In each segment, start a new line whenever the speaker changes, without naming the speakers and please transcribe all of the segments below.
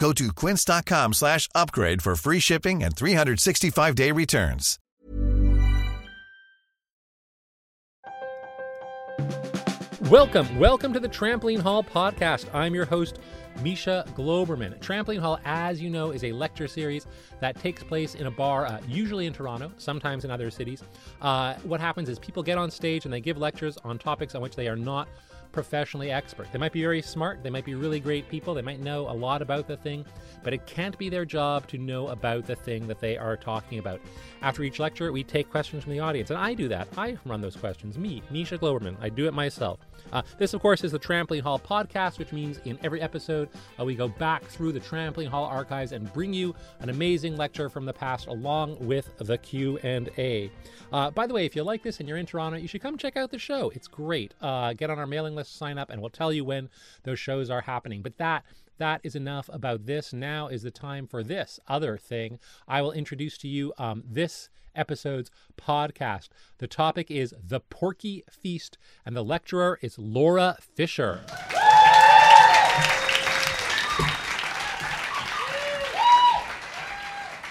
Go to quince.com slash upgrade for free shipping and 365-day returns.
Welcome, welcome to the Trampoline Hall podcast. I'm your host, Misha Glouberman. Trampoline Hall, as you know, is a lecture series that takes place in a bar, uh, usually in Toronto, sometimes in other cities. Uh, what happens is people get on stage and they give lectures on topics on which they are not professionally expert. They might be very smart, they might be really great people, they might know a lot about the thing, but it can't be their job to know about the thing that they are talking about. After each lecture, we take questions from the audience, and I do that. I run those questions. Me, Misha Glouberman. I do it myself. Uh, this, of course, is the Trampoline Hall podcast, which means in every episode uh, we go back through the Trampoline Hall archives and bring you an amazing lecture from the past, along with the Q and A. Uh, by the way, if you like this and you're in Toronto, you should come check out the show. It's great. Uh, get on our mailing list, sign up, and we'll tell you when those shows are happening. But that that is enough about this. Now is the time for this other thing. I will introduce to you um, this episode's podcast. The topic is The Porky Feast, and the lecturer is Laura Fisher.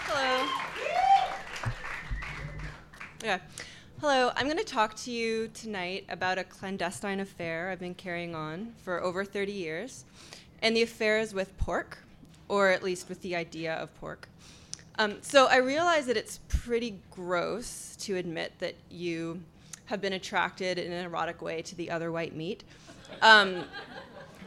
Hello. Okay. Hello, I'm going to talk to you tonight about a clandestine affair I've been carrying on for over 30 years, and the affair is with pork, or at least with the idea of pork. Um, so I realize that it's pretty gross to admit that you have been attracted in an erotic way to the other white meat. Um,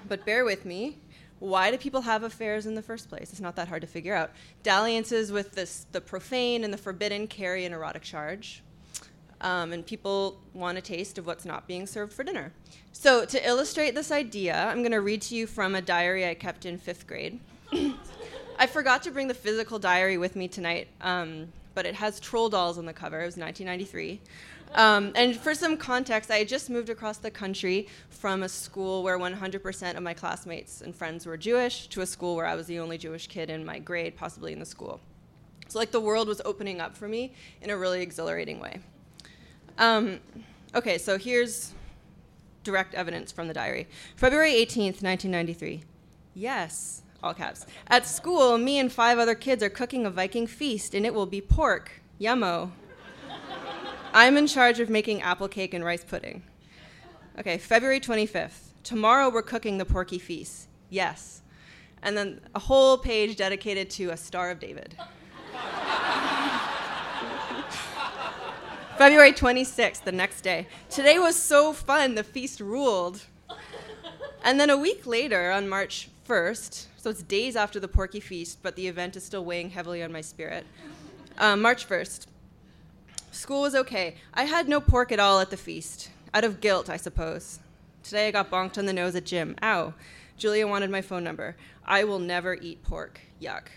but bear with me. Why do people have affairs in the first place? It's not that hard to figure out. Dalliances with this, the profane and the forbidden carry an erotic charge. Um, and people want a taste of what's not being served for dinner. So, to illustrate this idea, I'm going to read to you from a diary I kept in fifth grade. I forgot to bring the physical diary with me tonight, um, but it has troll dolls on the cover. It was 1993. Um, and for some context, I had just moved across the country from a school where 100% of my classmates and friends were Jewish to a school where I was the only Jewish kid in my grade, possibly in the school. So, like, the world was opening up for me in a really exhilarating way. Um, okay, so here's direct evidence from the diary February 18th, 1993. Yes, all caps. At school, me and five other kids are cooking a Viking feast, and it will be pork. Yummo. I'm in charge of making apple cake and rice pudding. Okay, February 25th. Tomorrow we're cooking the porky feast. Yes. And then a whole page dedicated to a Star of David. February 26th, the next day. Today was so fun, the feast ruled. And then a week later, on March 1st, so it's days after the Porky Feast, but the event is still weighing heavily on my spirit. Um, March 1st. School was okay. I had no pork at all at the feast. Out of guilt, I suppose. Today I got bonked on the nose at gym. Ow. Julia wanted my phone number. I will never eat pork. Yuck.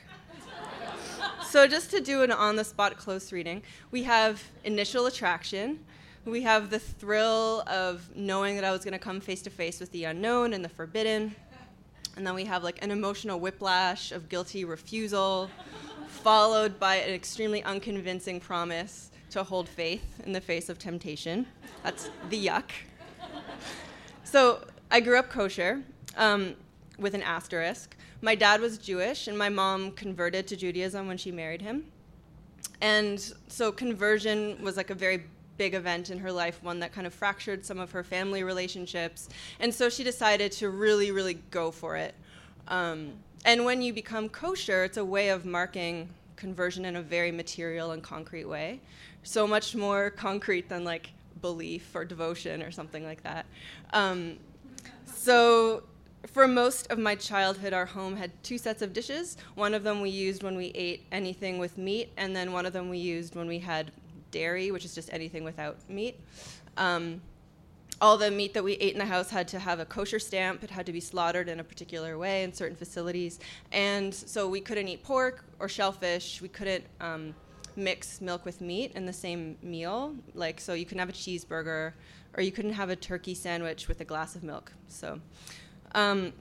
So, just to do an on the spot close reading, we have initial attraction. We have the thrill of knowing that I was going to come face to face with the unknown and the forbidden. And then we have like an emotional whiplash of guilty refusal, followed by an extremely unconvincing promise to hold faith in the face of temptation. That's the yuck. So I grew up kosher um, with an asterisk. My dad was Jewish, and my mom converted to Judaism when she married him. And so conversion was like a very big event in her life, one that kind of fractured some of her family relationships. And so she decided to really, really go for it. Um, and when you become kosher, it's a way of marking conversion in a very material and concrete way. So much more concrete than like belief or devotion or something like that. Um, so for most of my childhood, our home had two sets of dishes. One of them we used when we ate anything with meat, and then one of them we used when we had dairy, which is just anything without meat. Um, all the meat that we ate in the house had to have a kosher stamp. It had to be slaughtered in a particular way in certain facilities. And so we couldn't eat pork or shellfish. We couldn't um, mix milk with meat in the same meal. Like, so you couldn't have a cheeseburger or you couldn't have a turkey sandwich with a glass of milk. So, um,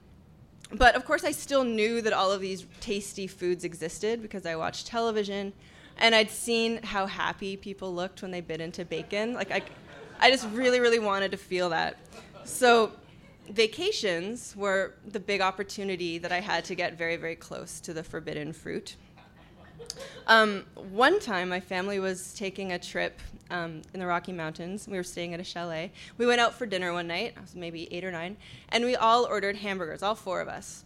but of course, I still knew that all of these tasty foods existed because I watched television and I'd seen how happy people looked when they bit into bacon. Like, I, I just really, really wanted to feel that. So, vacations were the big opportunity that I had to get very, very close to the forbidden fruit. Um, one time, my family was taking a trip um, in the Rocky Mountains. We were staying at a chalet. We went out for dinner one night, I was maybe eight or nine, and we all ordered hamburgers, all four of us.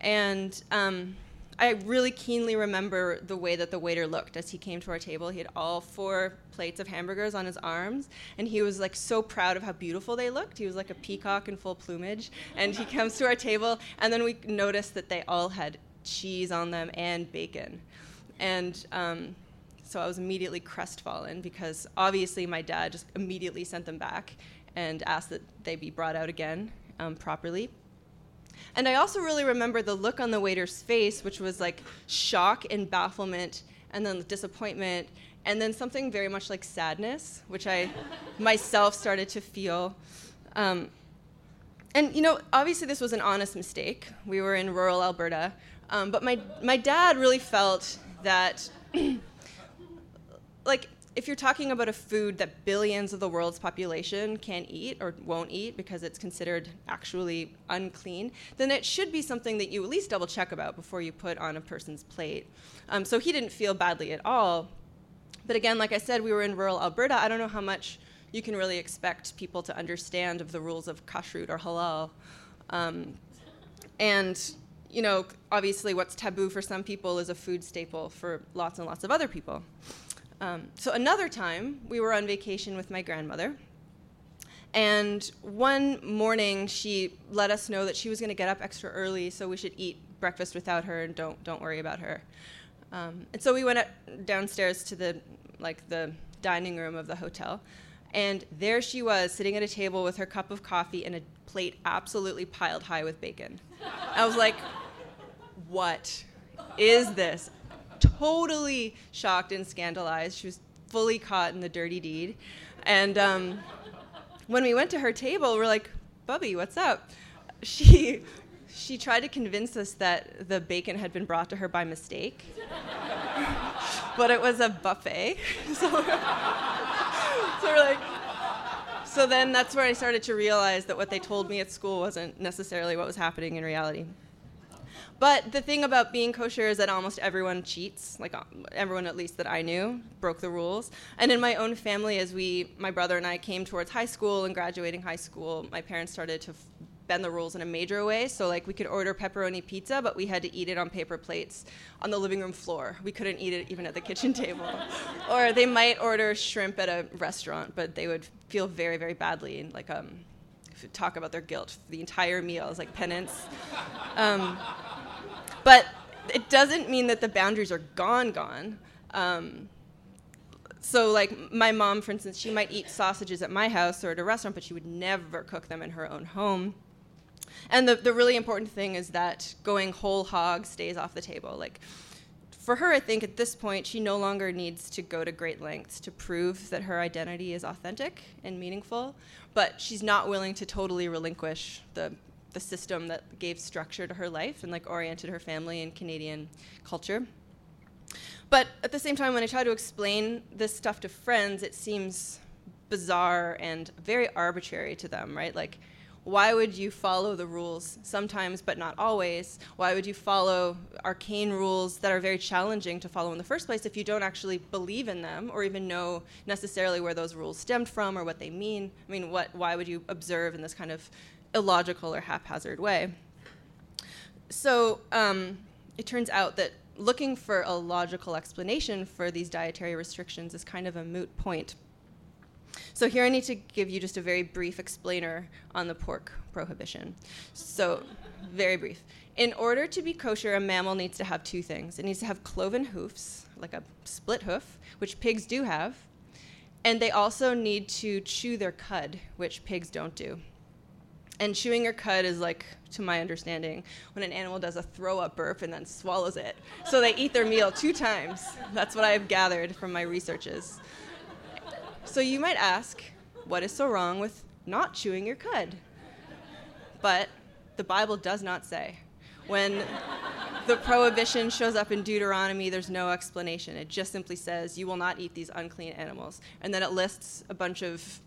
And um, I really keenly remember the way that the waiter looked as he came to our table. He had all four plates of hamburgers on his arms, and he was like so proud of how beautiful they looked. He was like a peacock in full plumage. And he comes to our table, and then we noticed that they all had cheese on them and bacon. And um, so I was immediately crestfallen because obviously my dad just immediately sent them back and asked that they be brought out again um, properly. And I also really remember the look on the waiter's face, which was like shock and bafflement, and then disappointment, and then something very much like sadness, which I myself started to feel. Um, and you know, obviously, this was an honest mistake. We were in rural Alberta, um, but my my dad really felt that, like, if you're talking about a food that billions of the world's population can't eat or won't eat because it's considered actually unclean, then it should be something that you at least double check about before you put on a person's plate. Um, so he didn't feel badly at all. But again, like I said, we were in rural Alberta. I don't know how much you can really expect people to understand of the rules of kashrut or halal. Um, and you know, obviously, what's taboo for some people is a food staple for lots and lots of other people. Um, so another time, we were on vacation with my grandmother. And one morning, she let us know that she was going to get up extra early, so we should eat breakfast without her and don't don't worry about her. Um, and so we went downstairs to the like the dining room of the hotel, and there she was sitting at a table with her cup of coffee and a plate absolutely piled high with bacon. I was like, "What is this?" totally shocked and scandalized. She was fully caught in the dirty deed. And um, when we went to her table, we're like, Bubby, what's up? She, she tried to convince us that the bacon had been brought to her by mistake, but it was a buffet. so, so we're like, so then that's where I started to realize that what they told me at school wasn't necessarily what was happening in reality. But the thing about being kosher is that almost everyone cheats, like um, everyone at least that I knew broke the rules. And in my own family, as we, my brother and I came towards high school and graduating high school, my parents started to f- bend the rules in a major way. So like we could order pepperoni pizza, but we had to eat it on paper plates on the living room floor. We couldn't eat it even at the kitchen table. or they might order shrimp at a restaurant, but they would feel very, very badly and like um, talk about their guilt the entire meal. Was like penance. Um, but it doesn't mean that the boundaries are gone, gone. Um, so, like my mom, for instance, she might eat sausages at my house or at a restaurant, but she would never cook them in her own home. And the, the really important thing is that going whole hog stays off the table. Like, for her, I think at this point, she no longer needs to go to great lengths to prove that her identity is authentic and meaningful, but she's not willing to totally relinquish the the system that gave structure to her life and like oriented her family in Canadian culture. But at the same time, when I try to explain this stuff to friends, it seems bizarre and very arbitrary to them, right? Like, why would you follow the rules sometimes but not always? Why would you follow arcane rules that are very challenging to follow in the first place if you don't actually believe in them or even know necessarily where those rules stemmed from or what they mean? I mean, what, why would you observe in this kind of illogical or haphazard way. So um, it turns out that looking for a logical explanation for these dietary restrictions is kind of a moot point. So here I need to give you just a very brief explainer on the pork prohibition. So, very brief. In order to be kosher, a mammal needs to have two things. It needs to have cloven hoofs, like a split hoof, which pigs do have, and they also need to chew their cud, which pigs don't do. And chewing your cud is like, to my understanding, when an animal does a throw up burp and then swallows it. So they eat their meal two times. That's what I've gathered from my researches. So you might ask, what is so wrong with not chewing your cud? But the Bible does not say. When the prohibition shows up in Deuteronomy, there's no explanation. It just simply says, you will not eat these unclean animals. And then it lists a bunch of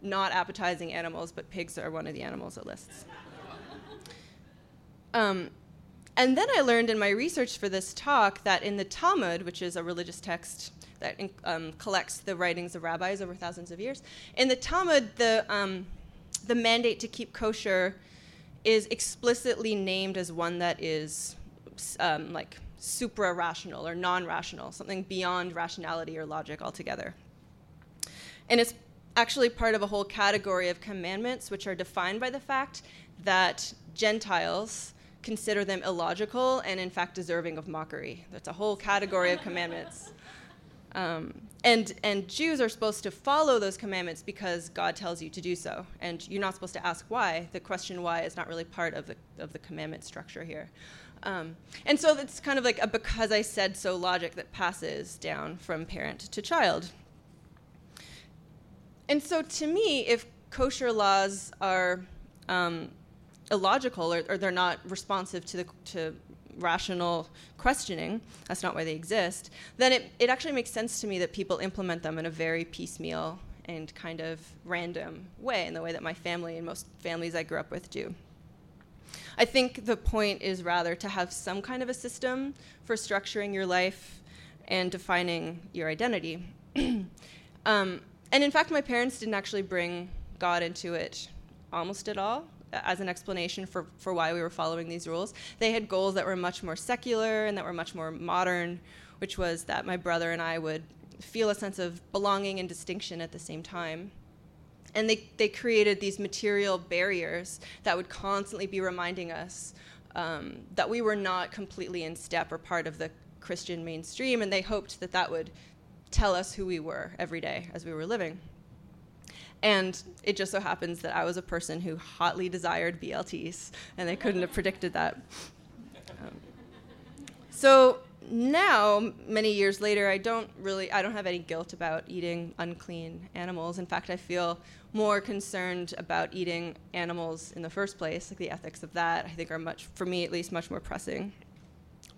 not appetizing animals, but pigs are one of the animals it lists. Um, and then I learned in my research for this talk that in the Talmud, which is a religious text that um, collects the writings of rabbis over thousands of years. In the Talmud, the, um, the mandate to keep kosher is explicitly named as one that is um, like supra rational or non rational, something beyond rationality or logic altogether. And it's actually part of a whole category of commandments which are defined by the fact that Gentiles consider them illogical and, in fact, deserving of mockery. That's a whole category of commandments. Um, and, and Jews are supposed to follow those commandments because God tells you to do so. And you're not supposed to ask why. The question why is not really part of the, of the commandment structure here. Um, and so it's kind of like a because I said so logic that passes down from parent to child. And so to me, if kosher laws are um, illogical or, or, they're not responsive to, the, to rational questioning, that's not why they exist, then it, it actually makes sense to me that people implement them in a very piecemeal and kind of random way, in the way that my family and most families I grew up with do. I think the point is rather to have some kind of a system for structuring your life and defining your identity. um, and in fact, my parents didn't actually bring God into it almost at all as an explanation for, for why we were following these rules. They had goals that were much more secular and that were much more modern, which was that my brother and I would feel a sense of belonging and distinction at the same time. And they, they created these material barriers that would constantly be reminding us um, that we were not completely in step or part of the Christian mainstream, and they hoped that that would tell us who we were every day as we were living. And it just so happens that I was a person who hotly desired BLTs, and they couldn't have predicted that. Um, so now, many years later, I don't really, I don't have any guilt about eating unclean animals. In fact, I feel more concerned about eating animals in the first place. Like the ethics of that, I think are much, for me at least, much more pressing.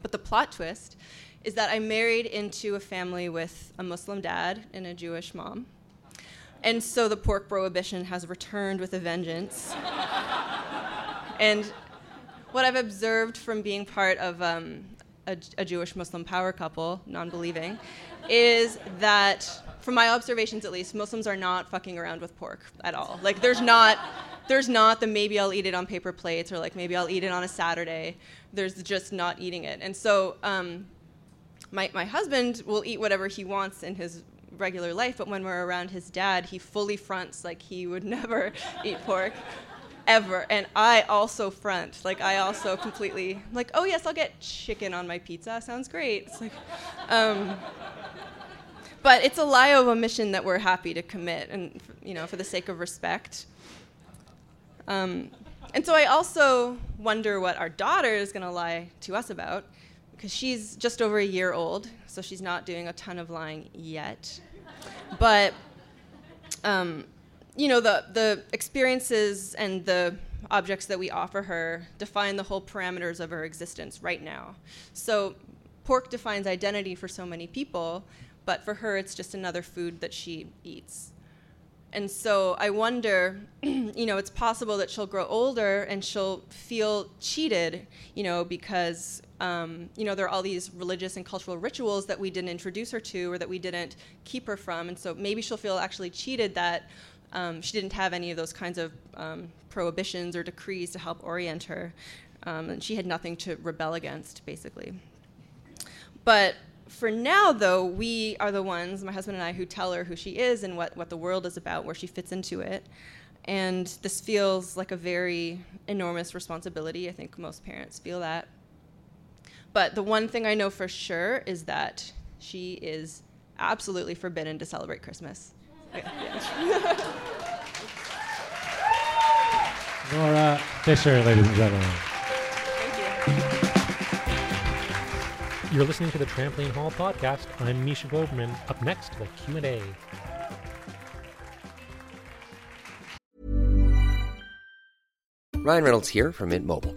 But the plot twist is that I married into a family with a Muslim dad and a Jewish mom. And so the pork prohibition has returned with a vengeance. and what I've observed from being part of um, a, a, Jewish Muslim power couple, non believing, is that, from my observations at least, Muslims are not fucking around with pork at all. Like, there's not. There's not the maybe I'll eat it on paper plates or like maybe I'll eat it on a Saturday. There's just not eating it. And so um, my, my husband will eat whatever he wants in his regular life, but when we're around his dad, he fully fronts like he would never eat pork ever. And I also front. Like I also completely like, oh yes, I'll get chicken on my pizza. Sounds great. It's like, um, but it's a lie of omission that we're happy to commit, and you know, for the sake of respect. Um, and so I also wonder what our daughter is going to lie to us about, because she's just over a year old, so she's not doing a ton of lying yet but um, you know the the experiences and the objects that we offer her define the whole parameters of her existence right now. So pork defines identity for so many people, but for her it's just another food that she eats. And so I wonder, you know, it's possible that she'll grow older and she'll feel cheated, you know, because um, you know, there are all these religious and cultural rituals that we didn't introduce her to or that we didn't keep her from. And so maybe she'll feel actually cheated that um, she didn't have any of those kinds of um, prohibitions or decrees to help orient her. Um, and she had nothing to rebel against, basically. But for now, though, we are the ones, my husband and I, who tell her who she is and what, what the world is about, where she fits into it. And this feels like a very enormous responsibility. I think most parents feel that. But the one thing I know for sure is that she is absolutely forbidden to celebrate Christmas.
Nora Fisher, ladies and gentlemen.
Thank you.
You're listening to the Trampoline Hall podcast. I'm Misha Glouberman. Up next, the Q&A.
Ryan Reynolds here from Mint Mobile.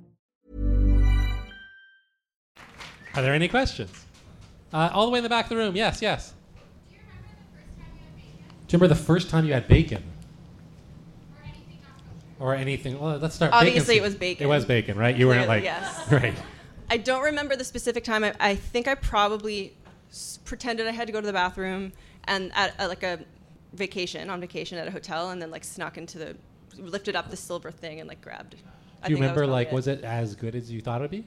Are there any questions? Uh, all the way in the back of the room. Yes, yes. Do you remember the first time you had bacon? Or anything? Well, let's start.
Obviously, it was bacon.
It was bacon, right? You weren't like,
yes.
right?
I don't remember the specific time. I, I think I probably s- pretended I had to go to the bathroom and at, at like a vacation on vacation at a hotel, and then like snuck into the lifted up the silver thing and like grabbed. I
Do you
think
remember?
probably
like, was it as good as you thought it'd be?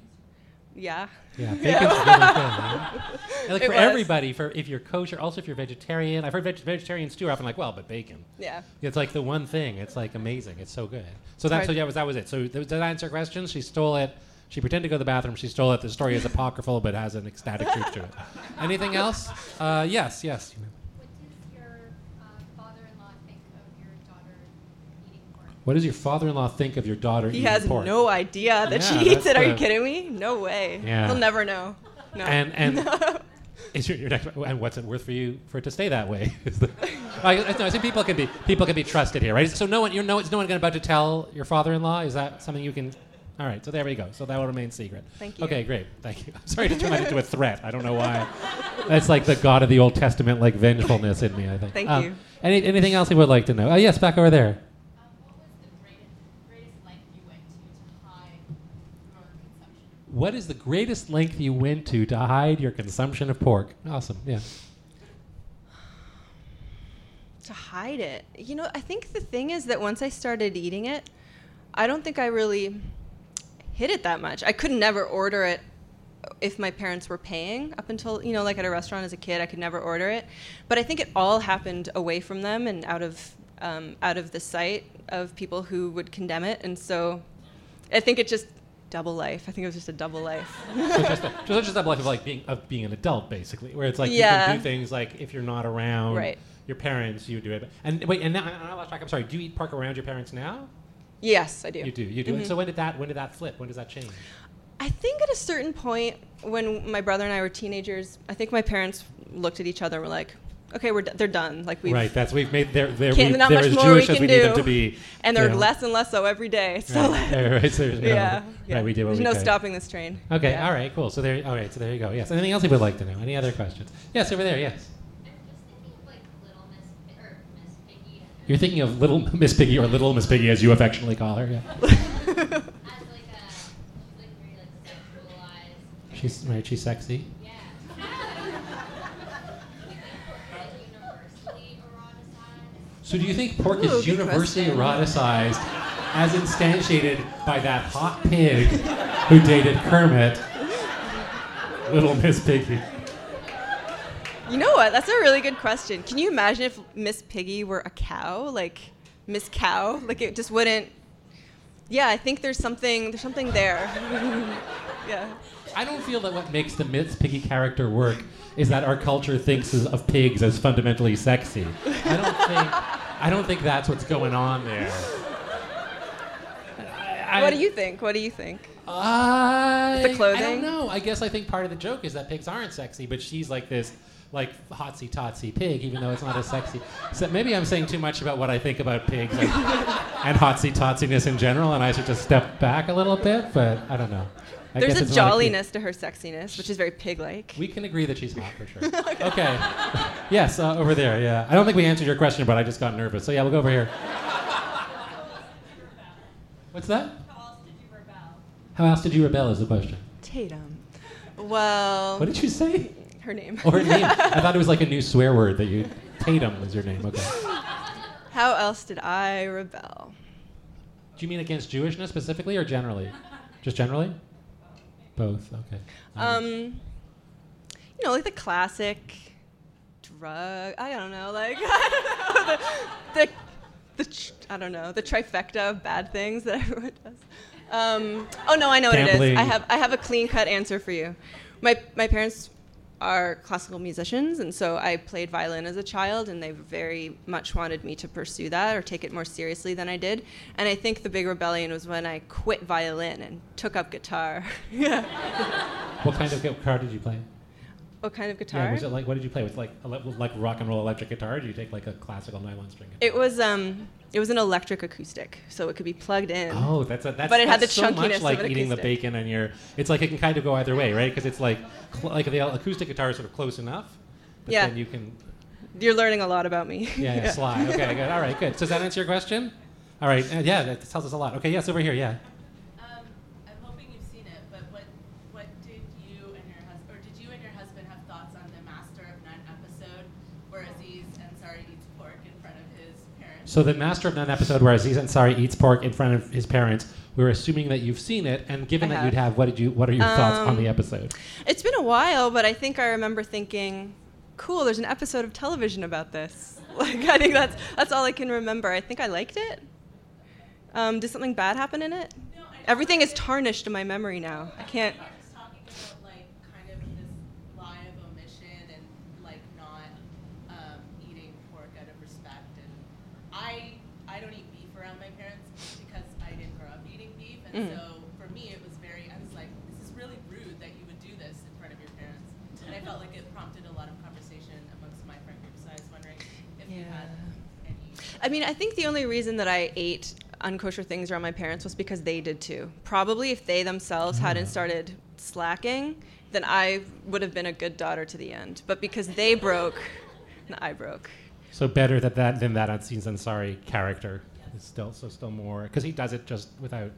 Yeah.
Yeah, bacon's really good. Man. And, like
It
for
was.
everybody, for if you're kosher, also if you're vegetarian. I've heard veg- vegetarians too are often like, well, but bacon.
Yeah.
It's like the one thing. It's like amazing. It's so good. So that so yeah, was that was it. So th- did that answer your question? She stole it. She pretended to go to the bathroom. She stole it. The story is apocryphal, but has an ecstatic truth to it. Anything else? Uh, yes, yes. What does your father-in-law think of your daughter eating pork?
He has
pork?
no idea that
Yeah,
she eats it. Are you kidding me? No way.
Yeah.
He'll never know. No.
And and is your, your next and what's it worth for you for it to stay that way? The, I, I, no, I think people can be people can be trusted here, right? So no one you're no is no one about to tell your father-in-law? Is that something you can? All right, so there we go. So that will remain secret.
Thank you.
Okay, great. Thank you. I'm sorry to turn that into a threat. I don't know why. That's like the God of the Old Testament, like vengefulness in me. I think.
Thank
Um,
you.
Any, anything else you would like to know? Oh yes, back over there. What is the greatest length you went to to hide your consumption of pork? Awesome. Yeah.
to hide it. You know, I think the thing is that once I started eating it, I don't think I really hid it that much. I could never order it if my parents were paying up until, you know, like at a restaurant as a kid, I could never order it. But I think it all happened away from them and out of um, out of the sight of people who would condemn it. And so I think it just double life. I think it was just a double life.
so just, a, just, just that life of like being of being an adult, basically, where it's like you can do things like if you're not around
Right.
your parents, you do it. And wait, and now I lost track. I'm sorry. Do you eat pork around your parents now?
yes, I do.
You do. You do. And
Mhm.
so when did that when did that flip? When does that change?
I think at a certain point when my brother and I were teenagers, I think my parents looked at each other and were like, "Okay, we're d- they're done. Like we
right. That's we've made. They're they're,
can't,
we,
not
they're
much
as
more
Jewish
we
as
can
we
do."
need them to be.
and they're
you know.
less and less so every day. So
Right.
like,
Right, right, so there's no-
yeah, yeah.
right, we did what
There's
we
no
could.
stopping this train.
Okay.
Yeah.
All right. Cool. So there. All right. So there you go. Yes. Anything else you would like to know? Any other questions? Yes. Over there. Yes. You're thinking of Little Miss Piggy or Little Miss Piggy, as you affectionately call her. Yeah. She's right. She's sexy. So do you think pork
Ooh,
is universally eroticized, as instantiated by that hot pig who dated Kermit, Little Miss Piggy?
You know what? That's a really good question. Can you imagine if Miss Piggy were a cow, like Miss Cow? Like it just wouldn't. Yeah, I think there's something. There's something there. yeah.
I don't feel that what makes the Miss Piggy character work is that our culture thinks of pigs as fundamentally sexy. I don't think. I don't think that's what's going on there. I-
what do you think? What do you think?
I,
The clothing?
I don't know. I guess I think part of the joke is that pigs aren't sexy, but she's like this, like hotsy totsy pig, even though it's not as sexy. So maybe I'm saying too much about what I think about pigs and, and hotsy totsiness in general, and I should just step back a little bit. But I don't know. I
There's
guess
a jolliness to her sexiness, which is very pig-like.
we can agree that she's hot for sure. okay. yes, uh, over there. Yeah. I don't think we answered your question, but I just got nervous. So yeah, we'll go over here. What's that? How else did you rebel? How else did you rebel is the question.
Tatum. Well,
What did you say?
her name.
Or her name? I thought it was like a new swear word that you. Tatum was your name. Okay.
How else did I rebel?
Do you mean against Jewishness specifically or generally? Just generally? Both. Okay.
Um, you know, like the classic drug. I don't know, like I don't know, the, the, the tr- I don't know the trifecta of bad things that everyone does. Um, oh no, I know what it is. I have I have a clean cut answer for you. My my parents are classical musicians, and so I played violin as a child, and they very much wanted me to pursue that or take it more seriously than I did. And I think the big rebellion was when I quit violin and took up guitar.
What kind of guitar did you play?
What kind of guitar?
Yeah, was it like what did you play? Was it like like rock and roll electric guitar? Or did you take like a classical nylon string? Guitar?
It was um, it was an electric acoustic, so it could be plugged in.
Oh, that's a, that's
But it had
that's
the
so
chunkiness
much
of
like
an
eating the bacon and your. It's like it can kind of go either way, right? Because it's like cl- like the acoustic guitar is sort of close enough, but
Yeah.
then you can
You're learning a lot about me.
yeah, yeah, slide. Okay, good. All right, good. So does that answer your question? All right, uh, yeah, that tells us a lot. Okay, yes, over here, yeah.
Um, I'm hoping you've seen it, but what what did you and your husband, or did you and your husband have thoughts on the Master of None episode, where Aziz Ansari eats pork in front of his parents?
So the Master of None episode where Aziz Ansari eats pork in front of his parents. We're assuming that you've seen it, and given
I
that you'd
have.
have, what did you? What are your thoughts on
Um,
the episode?
It's been a while, but I think I remember thinking, "Cool, there's an episode of television about this." Like I think that's that's all I can remember. I think I liked it. Um, did something bad happen in it? Everything is tarnished in my memory now. I can't.
I was talking about like kind of this lie of omission and like not um, eating pork out of respect. And I I don't eat beef around my parents because I didn't grow up eating beef, and
Mhm.
so for me it was very. I was like, this is really rude that you would do this in front of your parents, and I felt like it prompted a lot of conversation amongst my friend group. So I was wondering if you had any.
I mean, I think the only reason that I ate unkosher things around my parents was because they did too. Probably if they themselves hadn't started slacking, then I would have been a good daughter to the end. But because they broke, I broke.
So better that that than that Aziz Ansari character is still so still more because he does it just without.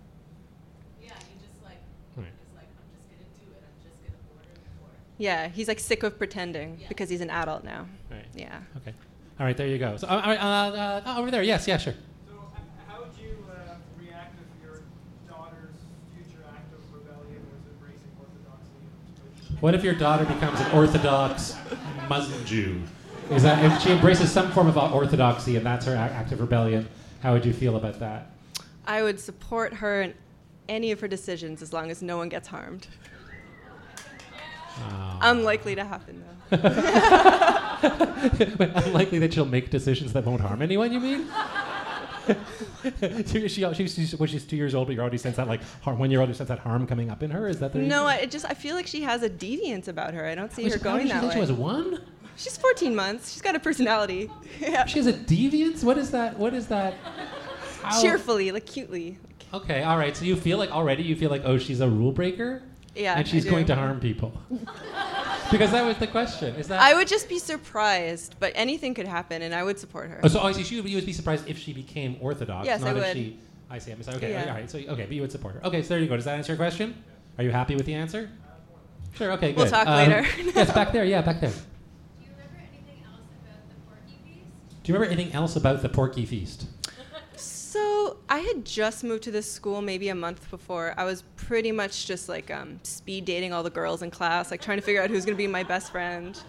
Yeah, you just like
Right.
is like I'm just gonna do it. I'm just gonna order the pork.
Yeah, he's like sick of pretending
Yeah.
because he's an adult now.
Right.
Yeah.
Okay. All right, there you go. So, uh, all right, uh, uh, oh, over there. Yes, yeah, sure.
So, how would you uh, react if your daughter's future act of rebellion was embracing orthodoxy?
What if your daughter becomes an Orthodox Muslim Jew? Is that if she embraces some form of orthodoxy and that's her act of rebellion? How would you feel about that?
I would support her in any of her decisions as long as no one gets harmed.
Oh.
Unlikely to happen though.
Unlikely that she'll make decisions that won't harm anyone. You mean? she, she, she's, she's, well, she's two years old, but you already sense that like harm, one year old, you sense that harm coming up in her. Is that the
No, I it just I feel like she has a deviance about her. I don't see
Wait,
her
how
going
did she
that way.
she was one?
She's 14 months. She's got a personality. yeah.
She has a deviance. What is that? What is that? How-
Cheerfully, like cutely.
Okay, all right. So you feel like already you feel like oh she's a rule breaker.
Yeah,
And
I
she's
do.
going to harm people. because that was the question. Is that?
I would just be surprised, but anything could happen, and I would support her.
Oh, so I see. She would, you would be surprised if she became Orthodox.
Yes, I
not if
would.
she. I see. I'm sorry. Okay.
Yeah.
All right. So okay, but you would support her. Okay. So there you go. Does that answer your question? Are you happy with the answer? Sure. Okay. Good.
We'll talk
Um,
later.
yes, back there. Yeah, back there. Do you remember anything else about the Porky Feast? Do you remember anything else about the Porky Feast?
So I had just moved to this school maybe a month before. I was pretty much just like um, speed dating all the girls in class, like trying to figure out who's going to be my best friend.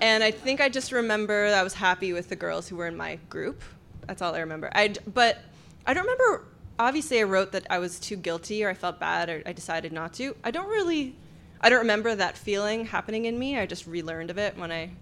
And I think I just remember I was happy with the girls who were in my group. That's all I remember. I but I don't remember. Obviously, I wrote that I was too guilty or I felt bad or I decided not to. I don't really I don't remember that feeling happening in me. I just relearned of it when I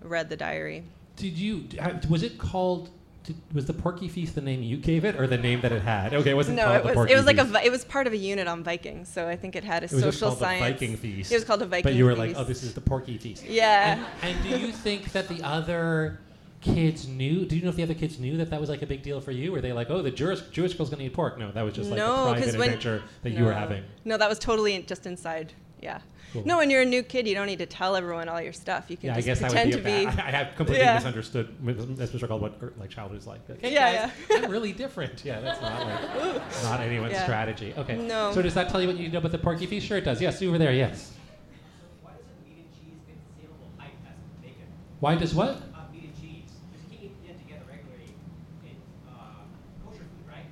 read the diary.
Did you? Was it called? Did, was the Porky Feast the name you gave it, or the name that it had? Okay, it wasn't
no,
called
it
the
was
Porky
it was like a
Feast.
vi- it was part of a unit on Vikings, so I think it had a
It was just
social
called
science.
the Viking Feast.
It was called a Viking feast.
But you were
feast.
like, oh, this is the Porky Feast.
Yeah.
And, and do you think that the other kids knew? Do you know if the other kids knew that that was like a big deal for you? Were they like, oh, the Jewish Jewish girl's gonna eat pork? No, that was just like
no,
a private
because when
adventure that you were having.
No, that was totally in- just inside. Yeah.
Cool.
No, when you're a new kid, you don't need to tell everyone all your stuff. You can
Yeah, I
just
guess that
pretend
would be.
to be.
I, I have completely
Yeah.
misunderstood. That's what called what er, like childhood is like. Like, hey
Yeah,
guys, I'm really different. Yeah, that's not like not anyone's
Yeah.
strategy. Okay.
No.
So does that tell you what you know about the Porky Feast? Sure, it does. Yes, over there. Yes.
Why doesn't meat and cheese get the same level of hype as bacon?
Why does what?
Uh, meat and cheese. Because you can't eat them together regularly in uh, kosher food, right?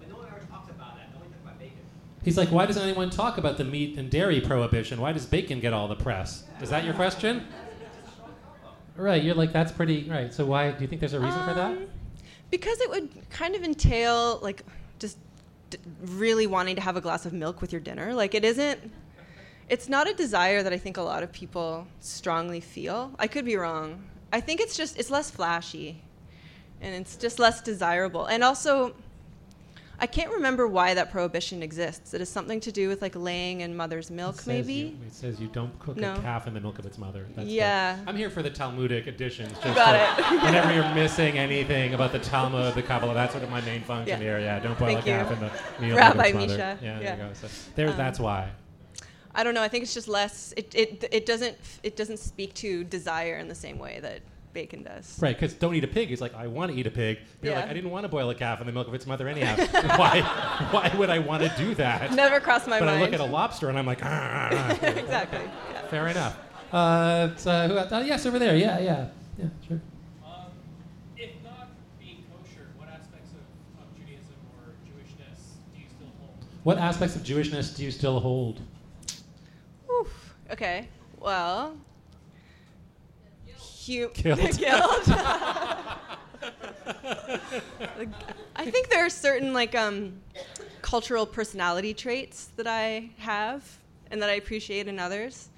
But no one ever talks about that. No one talks about bacon.
He's like, why doesn't anyone talk about the meat and dairy prohibition? Why does bacon get all the press? Is that your question? Right. You're like, that's pretty right. So why do you think there's a reason for that?
Um, Because it would kind of entail like just d- really wanting to have a glass of milk with your dinner. Like it isn't. It's not a desire that I think a lot of people strongly feel. I could be wrong. I think it's just it's less flashy, and it's just less desirable. And also, I can't remember why that prohibition exists. It has something to do with like laying in mother's milk,
It
maybe.
you- it says you don't cook
No.
a calf in the milk of its mother. That's the-
Yeah.
I'm here for the Talmudic editions. Just
Got it.
whenever you're missing anything about the Talmud, the Kabbalah, that's sort of my main function
Yeah.
here. Yeah, don't boil
Thank
a calf
you.
in the milk
Rabbi
of its mother.
Misha.
Yeah, there
Yeah.
you go. So there,
Um,
that's why.
I don't know. I think it's just less. It, it it doesn't it doesn't speak to desire in the same way that bacon does.
Right, because don't eat a pig. He's like, I want to eat a pig. You're like, I didn't want to boil a calf in the milk of its mother anyhow. why? Why would I want to do that?
Never crossed my mind.
but I look at a lobster and I'm like, ah, ah, ah.
exactly. Yeah.
Fair enough. Uh, so who else? Oh, yes, over there. Yeah, yeah, yeah. Sure.
Um, if not being kosher, what aspects of, of Judaism or Jewishness do you still hold?
What aspects of Jewishness do you still hold?
Oof. Okay. Well. Hu-
Guilt.
Guilt. I think there are certain like um, cultural personality traits that I have and that I appreciate in others.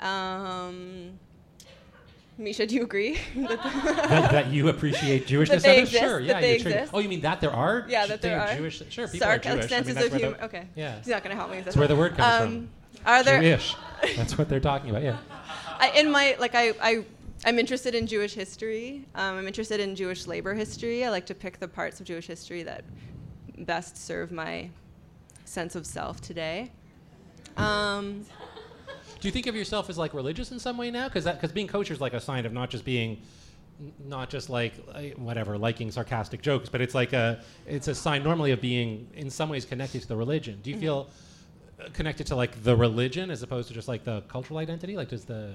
Um, Misha, do you agree? that
that, that you appreciate Jewishness
That exist,
Sure,
that
yeah. treat-
exist.
Oh, you mean that there are?
Yeah, that there are.
Jewish. Sure, people
Sarc-
are Jewish. I mean, that's
of
where the-
humor. Okay.
Yeah.
He's not going to help me with
That's where the word comes
um,
from.
Are there
Jewish. That's what they're talking about. Yeah.
I, in my like I, I I'm interested in Jewish history. Um, I'm interested in Jewish labor history. I like to pick the parts of Jewish history that best serve my sense of self today. Um,
Do you think of yourself as like religious in some way now? Because because being kosher is like a sign of not just being, not just like uh, whatever liking sarcastic jokes, but it's like a it's a sign normally of being in some ways connected to the religion. Do you
Mhm.
feel uh, connected to like the religion as opposed to just like the cultural identity? Like does the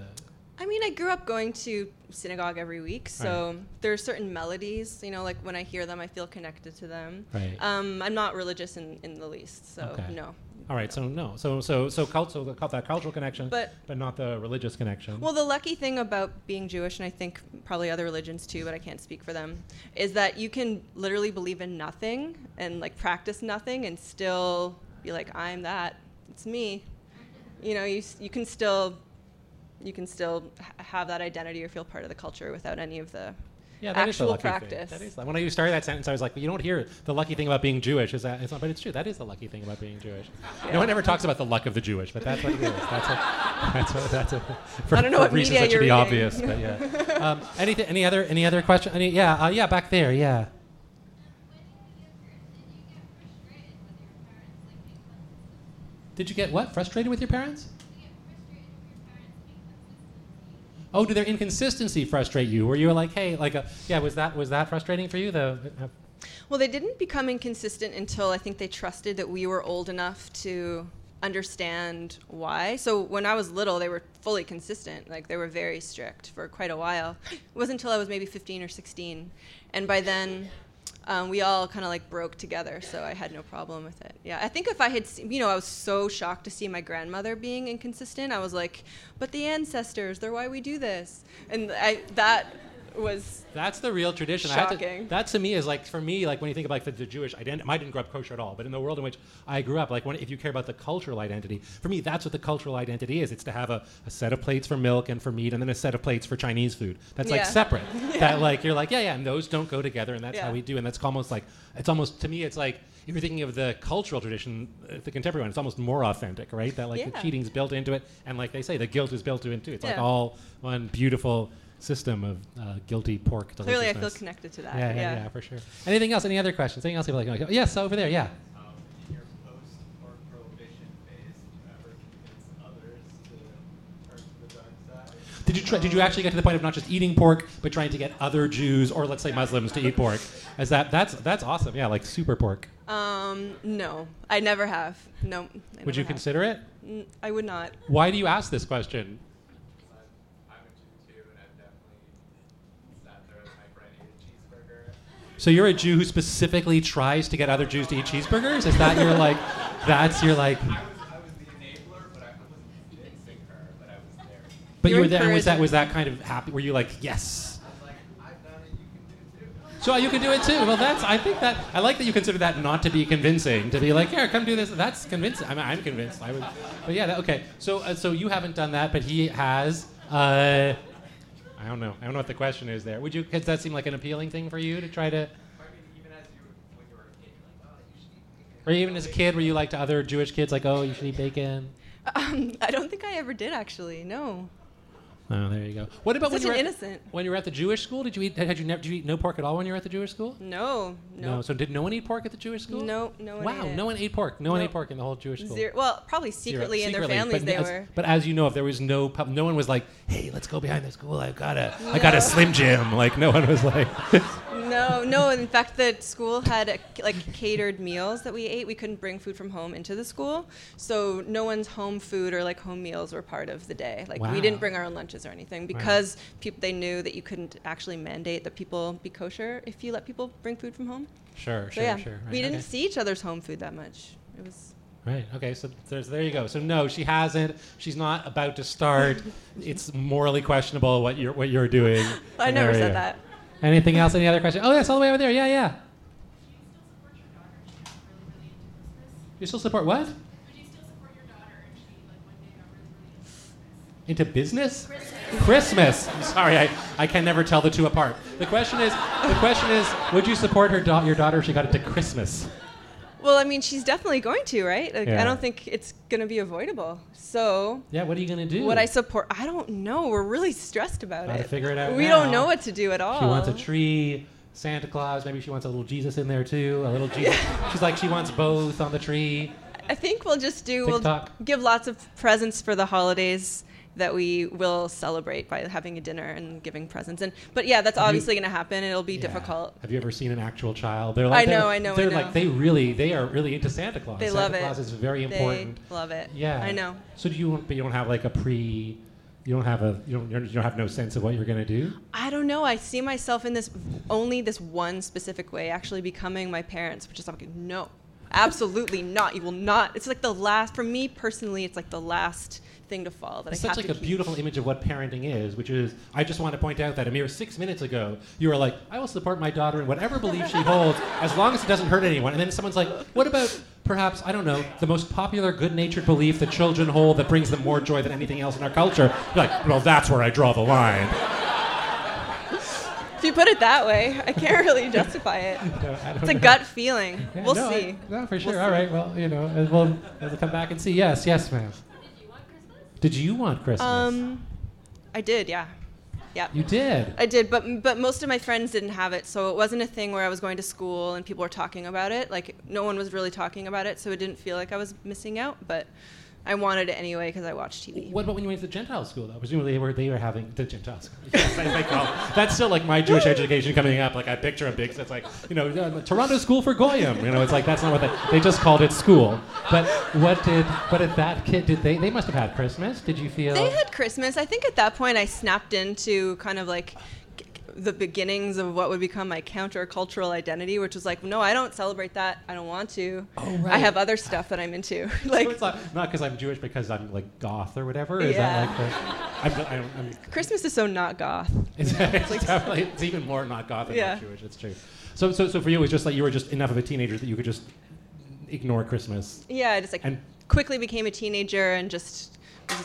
I mean, I grew up going to synagogue every week, so there are certain melodies, you know, like when I hear them, I feel connected to them.
Right.
Um, I'm not religious in, in the least, so
Okay.
no.
All right, so no, so so so cult, so that cultural connection,
But-
but not the religious connection.
Well, the lucky thing about being Jewish, and I think probably other religions too, but I can't speak for them, is that you can literally believe in nothing and like practice nothing and still be like, I'm that. It's me. You know, you, you can still you can still ha- have that identity or feel part of the culture without any of the
yeah, that is the
actual
lucky
practice.
Thing. That is when I started that sentence, I was like, you don't hear the lucky thing about being Jewish is that it's not, but it's true. That is the lucky thing about being Jewish.
Yeah.
No one ever talks about the luck of the Jewish, but that's what it is. That's what, that's what, that's a, for,
I don't know what
reasons
media
that should be obvious, but yeah. Um, anything, any other, any other question? Any, yeah, uh, yeah, back there, yeah. Did you get what? Frustrated with your parents? Oh, did their inconsistency frustrate you? Were you like, hey, like, a, yeah, was that was that frustrating for you? The uh,
Well, they didn't become inconsistent until I think they trusted that we were old enough to understand why. So when I was little, they were fully consistent. Like they were very strict for quite a while. It wasn't until I was maybe 15 or 16, and by then. Um, we all kind of like broke together, so I had no problem with it. Yeah, I think if I had, seen, you know, I was so shocked to see my grandmother being inconsistent. I was like, but the ancestors, they're why we do this, and I that was
That's the real tradition. I have to-
Shocking.
that to me is like for me, like when you think of like the, Jewish identity. I didn't grow up kosher at all, but in the world in which I grew up, like when if you care about the cultural identity, for me that's what the cultural identity is. It's to have a, a set of plates for milk and for meat, and then a set of plates for Chinese food. That's like separate.
Yeah.
That like you're like yeah yeah, and those don't go together, and that's
Yeah.
how we do. And that's almost like it's almost to me it's like. If you're thinking of the cultural tradition, uh, the contemporary one, it's almost more authentic, right? That like the
Yeah.
cheating's built into it, and like they say, the guilt is built into it too. It's like all one beautiful system of uh, guilty pork
Clearly, I feel connected to that.
Yeah, yeah, yeah, for sure. Anything else? Any other questions? Anything else? You'd like, oh, yes, over there. Yeah.
In your post-pork prohibition phase, did you ever convince others to turn to the dark side?
Did you try, did you actually get to the point of not just eating pork, but trying to get other Jews or let's say Muslims to eat pork? Is that that's that's awesome? Yeah, like super pork.
Um, no, I never have. No. I
Would you
have.
consider it?
I would not.
Why do you ask this question? So you're a Jew who specifically tries to get other Jews to eat cheeseburgers? Is that your like? That's your like? But you were there. and Was that was that kind of happy? Were you like yes?
I was like, I've done it, you can do it too.
so you can do it too. Well, that's. I think that I like that you consider that not to be convincing. To be like, here, come do this. That's convincing. I mean, I'm convinced. I would. But yeah, that, okay. So uh, so you haven't done that, but he has. Uh, I don't know. I don't know what the question is there. Would you? Does that seem like an appealing thing for you to try to? Or even as a kid, were you like to other Jewish kids, like, oh, you should eat bacon?
Um, I don't think I ever did actually. No.
Oh, there you go. What about when you were at,
innocent.
when you were at the Jewish school? Did you eat? Had you never? Did you eat no pork at all when you were at the Jewish school?
No. No. No.
So did no one eat pork at the Jewish school?
No. No one.
Wow, no one ate pork. No one ate pork in the whole Jewish school.
Zero. Well, probably
Zero.
secretly in their
Secretly,
families
but
they
as,
were.
But as you know, if there was no, pub, no one was like, "Hey, let's go behind the school. I've got a, I got a Slim Jim." Like no one was like,
No, no. In fact, the school had uh, like catered meals that we ate. We couldn't bring food from home into the school, so no one's home food or like home meals were part of the day. Like
Wow.
we didn't bring our own lunches or anything because peop- they knew that you couldn't actually mandate that people be kosher if you let people bring food from home.
sure,
So
sure,
yeah,
sure.
we didn't
okay.
see each other's home food that much. It was.
Right. Okay. So there's there you go. So no, she hasn't. She's not about to start. it's morally questionable what you're what you're doing.
I never said that.
Anything else? Any other question? Oh, yes, all the way over there. Yeah, yeah. You still support what? Into business? Christmas. I'm sorry, I, I can never tell the two apart. The question is, the question is, would you support her da- your daughter if she got into Christmas?
Well, I mean, she's definitely going to, right? Like,
Yeah.
I don't think it's going to be avoidable. So,
Yeah, what are you gonna do?
What I support, I don't know. We're really stressed about
Gotta
it.
figure it out
We
now.
don't know what to do at all.
She wants a tree, Santa Claus. Maybe she wants a little Jesus in there too. A little Jesus. She's like she wants both on the tree.
I think we'll just do. We'll give lots of presents for the holidays that we will celebrate by having a dinner and giving presents. And but yeah, that's
Have you-
obviously going to happen. It'll be
Yeah.
difficult.
Have you ever seen an actual child? They're like
I know,
they're-
I know, I
They're
know.
like they really they are really into Santa Claus.
They
Santa
love it.
Claus is very
They
important.
love it.
Yeah,
I know.
So do you? But you don't have like a pre. You don't have a. You don't. You don't have no sense of what you're gonna do.
I don't know. I see myself in this only this one specific way, actually becoming my parents, which is like no, absolutely not. You will not. It's like the last for me personally. It's like the last thing to fall that
It's
I
such like a
keep.
beautiful image of what parenting is, which is I just want to point out that a mere six minutes ago you were like, I will support my daughter in whatever belief she holds as long as it doesn't hurt anyone. And then someone's like, What about perhaps I don't know the most popular good-natured belief that children hold that brings them more joy than anything else in our culture? You're like, well, that's where I draw the line.
If you put it that way, I can't really justify it.
No,
It's a
know.
gut feeling.
Yeah,
we'll
no, I-
see.
no, for sure.
We'll
All
see.
right. Well, you know, we'll, we'll come back and see. Yes, yes, ma'am. Did you want Christmas?
Um, I did, yeah. Yeah.
You did?
I did, but but most of my friends didn't have it, so it wasn't a thing where I was going to school and people were talking about it. Like no one was really talking about it, so it didn't feel like I was missing out. But I wanted it anyway because I watched TV.
What about when you went to the Gentile school, though? Presumably they were they were having the Gentile school. Yes, they- they That's still like my Jewish education coming up. Like I picture a big, That's like you know uh, Toronto School for Goyim. You know, it's like that's not what they they just called it school. But what did but at that kid did they they must have had Christmas? Did you feel?
They had Christmas. I think at that point I snapped into kind of like the beginnings of what would become my countercultural identity, which was like, no, I don't celebrate that. I don't want to.
Oh, right.
I have other stuff that I'm into.
like so it's not not because I'm Jewish, because I'm like goth or whatever. Is
Yeah.
that like the? I'm, I'm, I'm,
Christmas is so not goth.
it's, it's definitely it's even more not goth than
Yeah.
not Jewish. It's true. So, so, so for you, it was just like you were just enough of a teenager that you could just ignore Christmas.
Yeah, I just like
And-
quickly became a teenager and just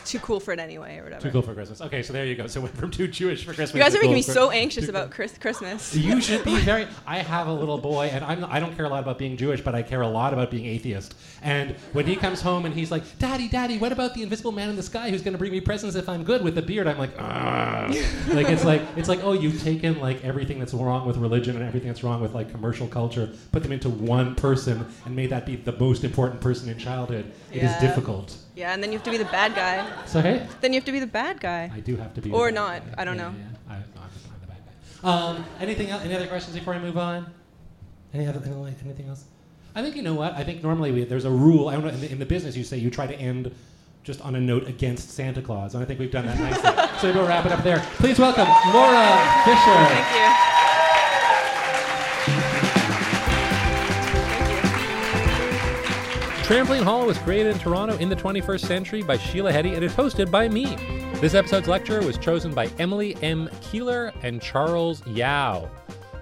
too cool for it anyway or whatever.
Too cool for Christmas. Okay, so there you go. So went from too Jewish for Christmas.
You guys are making
cool
me so anxious about Chris- Christmas.
You should be very. I have a little boy, and I'm. I don't care a lot about being Jewish, but I care a lot about being atheist. And when he comes home and he's like, "Daddy, Daddy, what about the invisible man in the sky who's going to bring me presents if I'm good with a beard?" I'm like, "Ah." like it's like it's like, oh, you've taken like everything that's wrong with religion and everything that's wrong with like commercial culture, put them into one person, and made that be the most important person in childhood. It is
Yeah.
difficult.
Yeah, and then you have to be the bad guy.
So hey,
Then you have to be the bad guy.
I do have to be.
Or
the bad
not.
guy.
I don't
Yeah,
know.
yeah. I, I'm, I'm the bad guy. Um, anything else? Any other questions before I move on? Any other anything else? I think you know what. I think normally we, there's a rule. I don't know. In the, in the business, you say you try to end just on a note against Santa Claus, and I think we've done that nicely. so we'll wrap it up there. Please welcome Laura Fisher.
Thank you.
Trampoline Hall was created in Toronto in the 21st century by Sheila Heti and is hosted by me. This episode's lecturer was chosen by Emily M. Keeler and Charles Yao.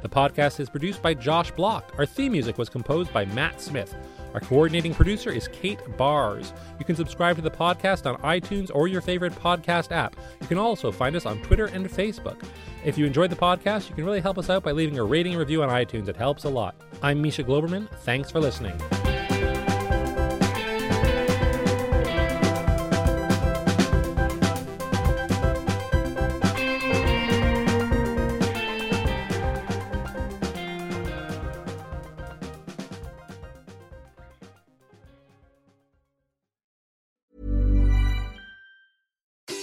The podcast is produced by Josh Block. Our theme music was composed by Matt Smith. Our coordinating producer is Kate Bars. You can subscribe to the podcast on iTunes or your favorite podcast app. You can also find us on Twitter and Facebook. If you enjoyed the podcast, you can really help us out by leaving a rating and review on iTunes. It helps a lot. I'm Misha Glouberman. Thanks for listening.